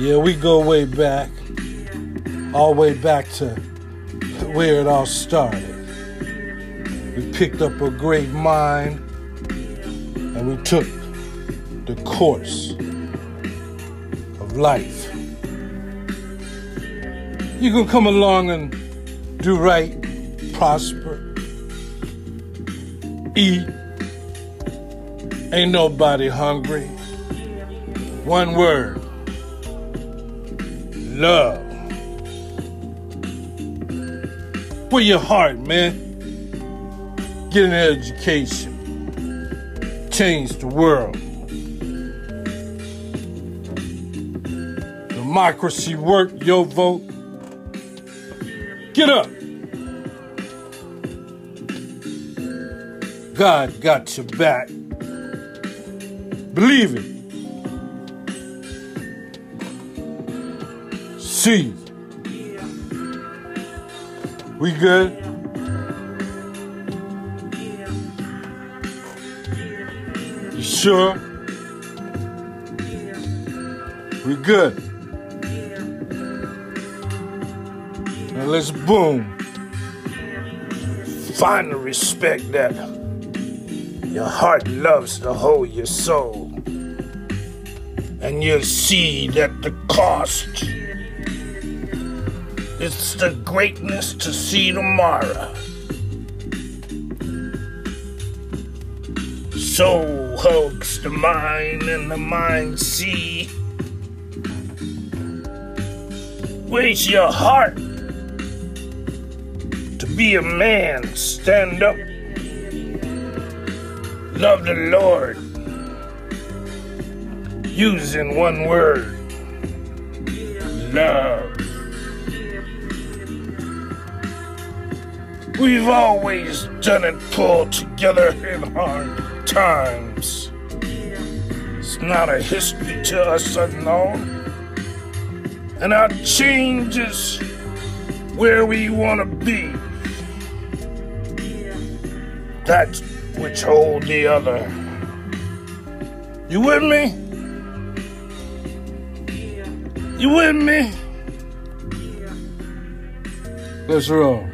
Yeah, we go way back. All the way back to where it all started. We picked up a great mind and we took the course of life. You can come along and do right, prosper, eat. Ain't nobody hungry. One word love. Put your heart, man. Get an education. Change the world. Democracy work, your vote. Get up. God got your back. Believe it. See. We good? You sure? We good. Now let's boom. Find the respect that your heart loves to hold your soul. And you'll see that the cost it's the greatness to see tomorrow. So hugs the mind and the mind see. Raise your heart to be a man. Stand up. Love the Lord. Using one word. Love. We've always done it pulled together in hard times. It's not a history to us unknown. And our change is where we want to be. That which hold the other. You with me? You with me? Let's roll.